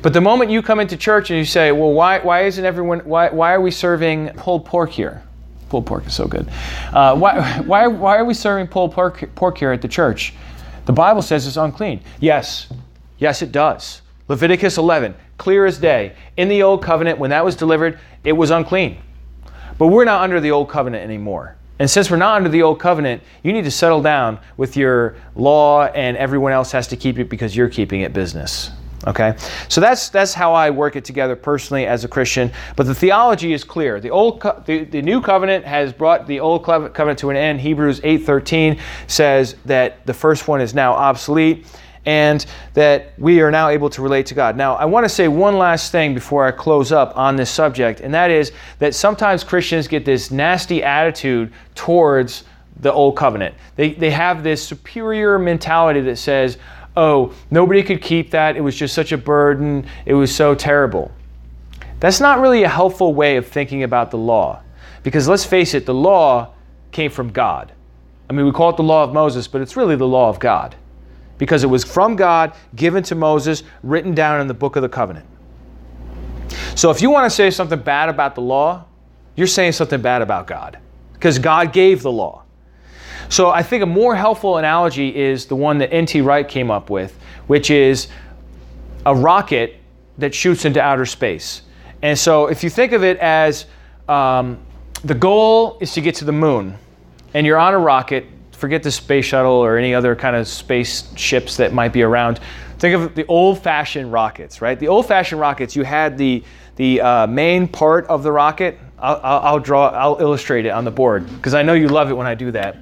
But the moment you come into church and you say, well, why, why isn't everyone, why, why are we serving pulled pork here? Pulled pork is so good. Uh, why, why, why are we serving pulled pork, pork here at the church? The Bible says it's unclean. Yes, yes, it does. Leviticus 11, clear as day. In the old covenant, when that was delivered, it was unclean. But we're not under the old covenant anymore. And since we're not under the old covenant, you need to settle down with your law, and everyone else has to keep it because you're keeping it business. Okay, so that's that's how I work it together personally as a Christian. But the theology is clear. The old, co- the, the new covenant has brought the old covenant to an end. Hebrews 8:13 says that the first one is now obsolete, and that we are now able to relate to God. Now, I want to say one last thing before I close up on this subject, and that is that sometimes Christians get this nasty attitude towards the old covenant. They they have this superior mentality that says oh, nobody could keep that. It was just such a burden. It was so terrible. That's not really a helpful way of thinking about the law. Because let's face it, the law came from God. I mean, we call it the law of Moses, but it's really the law of God. Because it was from God, given to Moses, written down in the book of the covenant. So if you want to say something bad about the law, you're saying something bad about God. Because God gave the law. So I think a more helpful analogy is the one that N.T. Wright came up with, which is a rocket that shoots into outer space. And so if you think of it as um, the goal is to get to the moon, and you're on a rocket, forget the space shuttle or any other kind of space ships that might be around. Think of the old-fashioned rockets, right? The old-fashioned rockets, you had the the uh, main part of the rocket. I'll, I'll, draw, I'll illustrate it on the board because I know you love it when I do that.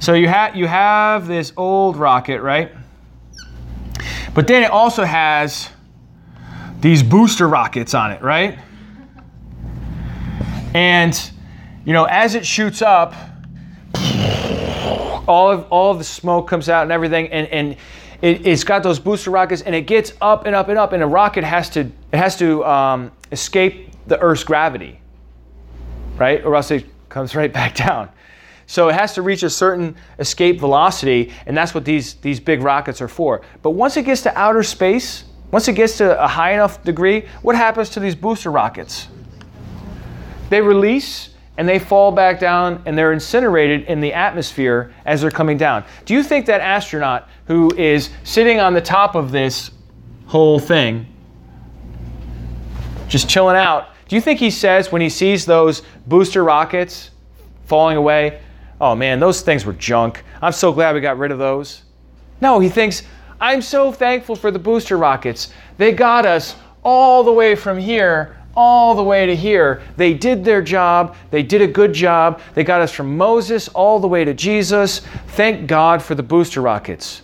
So you have you have this old rocket, right? But then it also has these booster rockets on it, right? And you know, as it shoots up, all of all of the smoke comes out and everything, and and it, has got those booster rockets, and it gets up and up and up, and a rocket has to it has to um, escape the Earth's gravity, right? Or else it comes right back down. So it has to reach a certain escape velocity, and that's what these, these big rockets are for. But once it gets to outer space, once it gets to a high enough degree, what happens to these booster rockets? They release and they fall back down and they're incinerated in the atmosphere as they're coming down. Do you think that astronaut who is sitting on the top of this whole thing, just chilling out, do you think he says when he sees those booster rockets falling away, oh man, those things were junk. I'm so glad we got rid of those. No, he thinks, I'm so thankful for the booster rockets. They got us all the way from here, all the way to here. They did their job. They did a good job. They got us from Moses all the way to Jesus. Thank God for the booster rockets.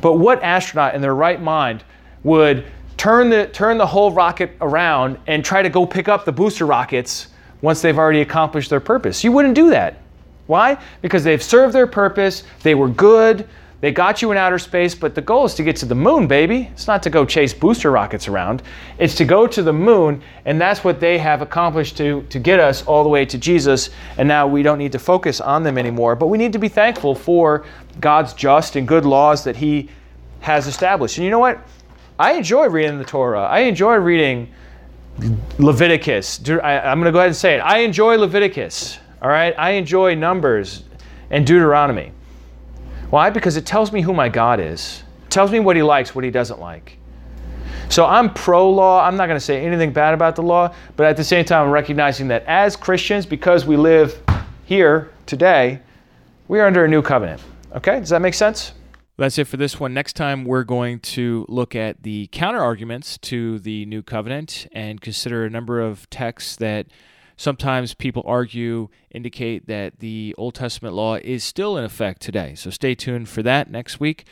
But what astronaut in their right mind would turn the, turn the whole rocket around and try to go pick up the booster rockets once they've already accomplished their purpose? You wouldn't do that. Why? Because they've served their purpose, they were good, they got you in outer space, but the goal is to get to the moon, baby. It's not to go chase booster rockets around. It's to go to the moon, and that's what they have accomplished to, to get us all the way to Jesus. And now we don't need to focus on them anymore, but we need to be thankful for God's just and good laws that He has established. And you know what? I enjoy reading the Torah. I enjoy reading Leviticus. I'm going to go ahead and say it. I enjoy Leviticus. All right? I enjoy Numbers and Deuteronomy. Why? Because it tells me who my God is. It tells me what he likes, what he doesn't like. So I'm pro law. I'm not going to say anything bad about the law, but at the same time, I'm recognizing that as Christians, because we live here today, we are under a new covenant. Okay? Does that make sense? That's it for this one. Next time, we're going to look at the counter arguments to the new covenant and consider a number of texts that sometimes people argue indicate that the Old Testament law is still in effect today. So stay tuned for that next week.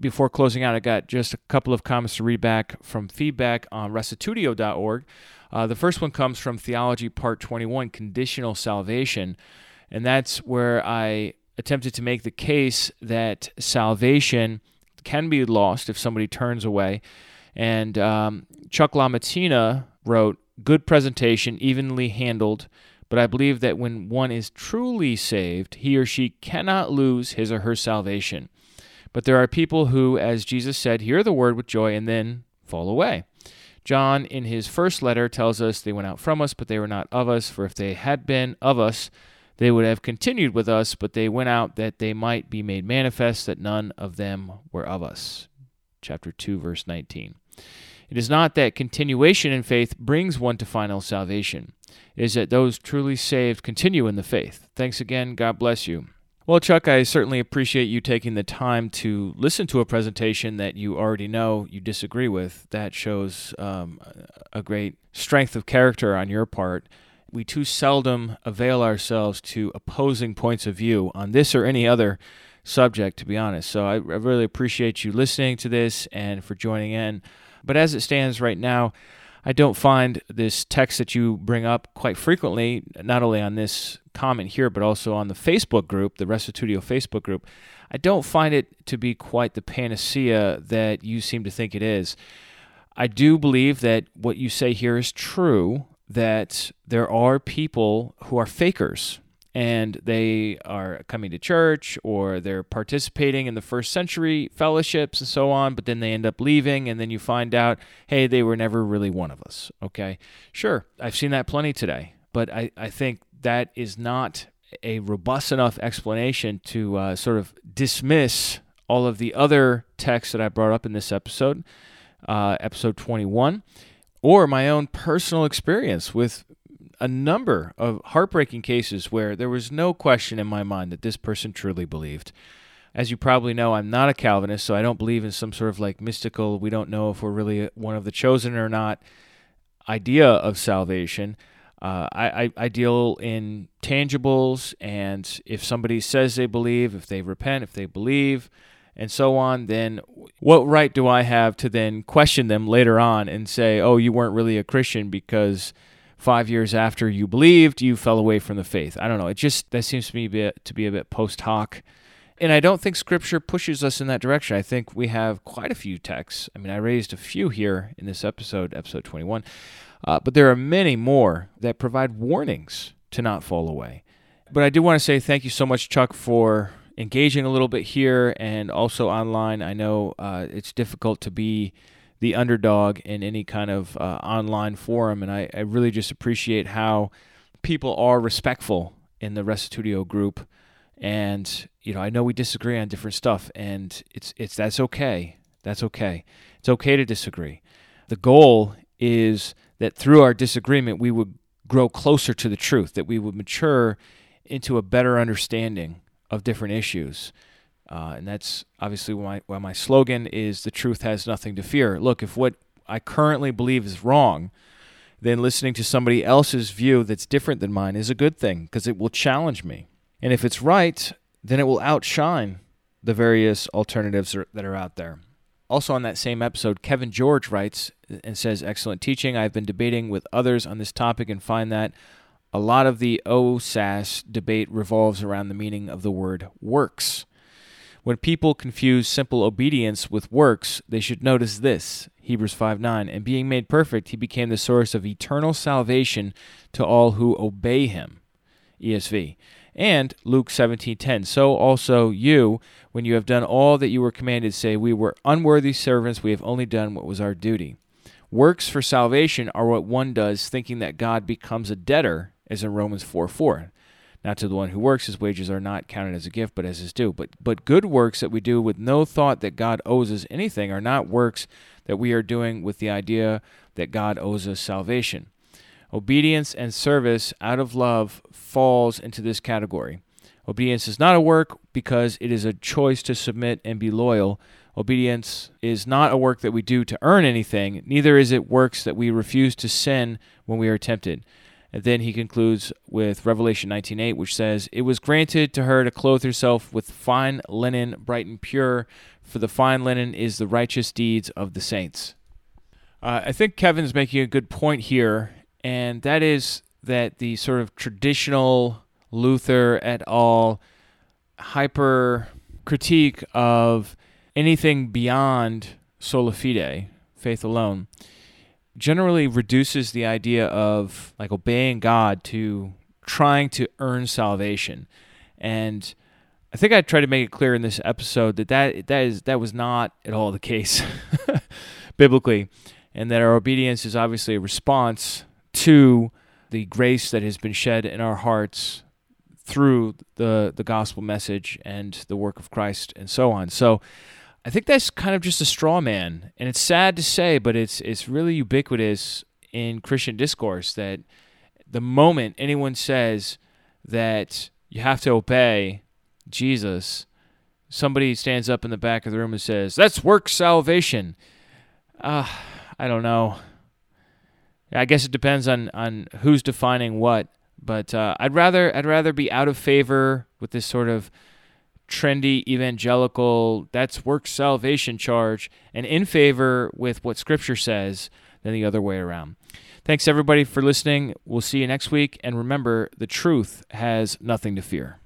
Before closing out, I got just a couple of comments to read back from feedback on restitutio.org. Uh, the first one comes from Theology Part 21, Conditional Salvation. And that's where I attempted to make the case that salvation can be lost if somebody turns away. And um, Chuck LaMattina wrote, Good presentation, evenly handled, but I believe that when one is truly saved, he or she cannot lose his or her salvation. But there are people who, as Jesus said, hear the word with joy and then fall away. John, in his first letter, tells us they went out from us, but they were not of us. For if they had been of us, they would have continued with us, but they went out that they might be made manifest that none of them were of us. Chapter 2, verse 19. It is not that continuation in faith brings one to final salvation. It is that those truly saved continue in the faith. Thanks again. God bless you. Well, Chuck, I certainly appreciate you taking the time to listen to a presentation that you already know you disagree with. That shows um, a great strength of character on your part we too seldom avail ourselves to opposing points of view on this or any other subject, to be honest. So I, I really appreciate you listening to this and for joining in. But as it stands right now, I don't find this text that you bring up quite frequently, not only on this comment here, but also on the Facebook group, the Restitutio Facebook group. I don't find it to be quite the panacea that you seem to think it is. I do believe that what you say here is true that there are people who are fakers and they are coming to church or they're participating in the first century fellowships and so on, but then they end up leaving and then you find out, hey, they were never really one of us. Okay. Sure, I've seen that plenty today, but I, I think that is not a robust enough explanation to uh, sort of dismiss all of the other texts that I brought up in this episode, uh, episode 21 or my own personal experience with a number of heartbreaking cases where there was no question in my mind that this person truly believed. As you probably know, I'm not a Calvinist, so I don't believe in some sort of like mystical, we don't know if we're really one of the chosen or not idea of salvation. Uh, I, I, I deal in tangibles, and if somebody says they believe, if they repent, if they believe, and so on, then what right do I have to then question them later on and say, oh, you weren't really a Christian because five years after you believed, you fell away from the faith? I don't know. It just, that seems to me to be a bit post hoc. And I don't think Scripture pushes us in that direction. I think we have quite a few texts. I mean, I raised a few here in this episode, episode 21, uh, but there are many more that provide warnings to not fall away. But I do want to say thank you so much, Chuck, for engaging a little bit here and also online. I know uh, it's difficult to be the underdog in any kind of uh, online forum, and I, I, really just appreciate how people are respectful in the Restitutio group. And you know, I know we disagree on different stuff, and it's it's that's okay. That's okay. It's okay to disagree. The goal is that through our disagreement, we would grow closer to the truth, that we would mature into a better understanding of different issues. Uh, and that's obviously why, why my slogan is the truth has nothing to fear. Look, if what I currently believe is wrong, then listening to somebody else's view that's different than mine is a good thing because it will challenge me. And if it's right, then it will outshine the various alternatives that are out there. Also, on that same episode, Kevin George writes and says, Excellent teaching. I've been debating with others on this topic and find that a lot of the OSAS debate revolves around the meaning of the word works. When people confuse simple obedience with works, they should notice this Hebrews 5 9. And being made perfect, he became the source of eternal salvation to all who obey him. ESV. And Luke 17:10. So also you, when you have done all that you were commanded, say, We were unworthy servants, we have only done what was our duty. Works for salvation are what one does thinking that God becomes a debtor as in Romans 4 4. Not to the one who works, his wages are not counted as a gift, but as his due. But, but good works that we do with no thought that God owes us anything are not works that we are doing with the idea that God owes us salvation. Obedience and service out of love falls into this category. Obedience is not a work because it is a choice to submit and be loyal. Obedience is not a work that we do to earn anything, neither is it works that we refuse to sin when we are tempted. And then he concludes with Revelation 19:8 which says, "It was granted to her to clothe herself with fine linen, bright and pure, for the fine linen is the righteous deeds of the saints." Uh, I think Kevin's making a good point here, and that is that the sort of traditional Luther et al. hyper critique of anything beyond sola fide, faith alone, generally reduces the idea of like obeying God to trying to earn salvation. And I think I tried to make it clear in this episode that that, that is that was not at all the case biblically, and that our obedience is obviously a response to the grace that has been shed in our hearts through the the gospel message and the work of Christ and so on. So I think that's kind of just a straw man, and it's sad to say, but it's it's really ubiquitous in Christian discourse that the moment anyone says that you have to obey Jesus, somebody stands up in the back of the room and says, "That's work salvation." Uh, I don't know. I guess it depends on on who's defining what, but uh, I'd rather I'd rather be out of favor with this sort of trendy evangelical that's work salvation charge and in favor with what scripture says than the other way around. Thanks everybody for listening. We'll see you next week and remember the truth has nothing to fear.